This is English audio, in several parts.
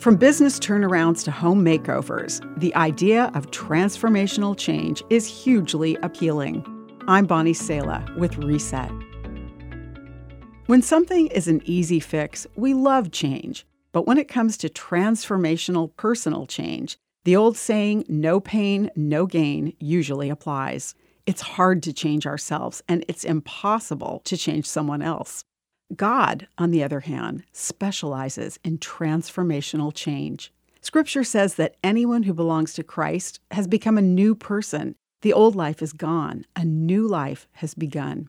From business turnarounds to home makeovers, the idea of transformational change is hugely appealing. I'm Bonnie Sala with Reset. When something is an easy fix, we love change. But when it comes to transformational personal change, the old saying, no pain, no gain, usually applies. It's hard to change ourselves, and it's impossible to change someone else. God, on the other hand, specializes in transformational change. Scripture says that anyone who belongs to Christ has become a new person. The old life is gone, a new life has begun.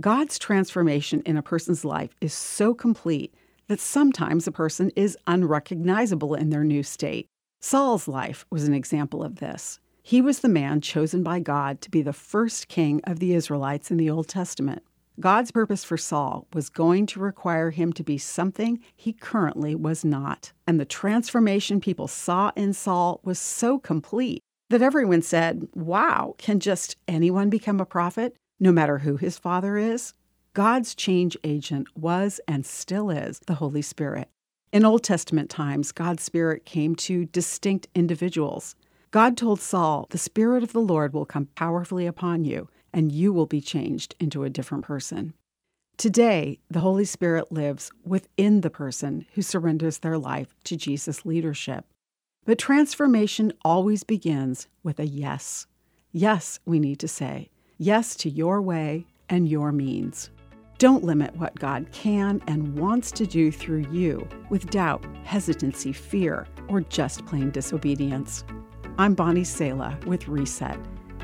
God's transformation in a person's life is so complete that sometimes a person is unrecognizable in their new state. Saul's life was an example of this. He was the man chosen by God to be the first king of the Israelites in the Old Testament. God's purpose for Saul was going to require him to be something he currently was not. And the transformation people saw in Saul was so complete that everyone said, Wow, can just anyone become a prophet, no matter who his father is? God's change agent was and still is the Holy Spirit. In Old Testament times, God's Spirit came to distinct individuals. God told Saul, The Spirit of the Lord will come powerfully upon you and you will be changed into a different person. Today, the Holy Spirit lives within the person who surrenders their life to Jesus' leadership. But transformation always begins with a yes. Yes, we need to say. Yes to your way and your means. Don't limit what God can and wants to do through you with doubt, hesitancy, fear, or just plain disobedience. I'm Bonnie Sala with Reset.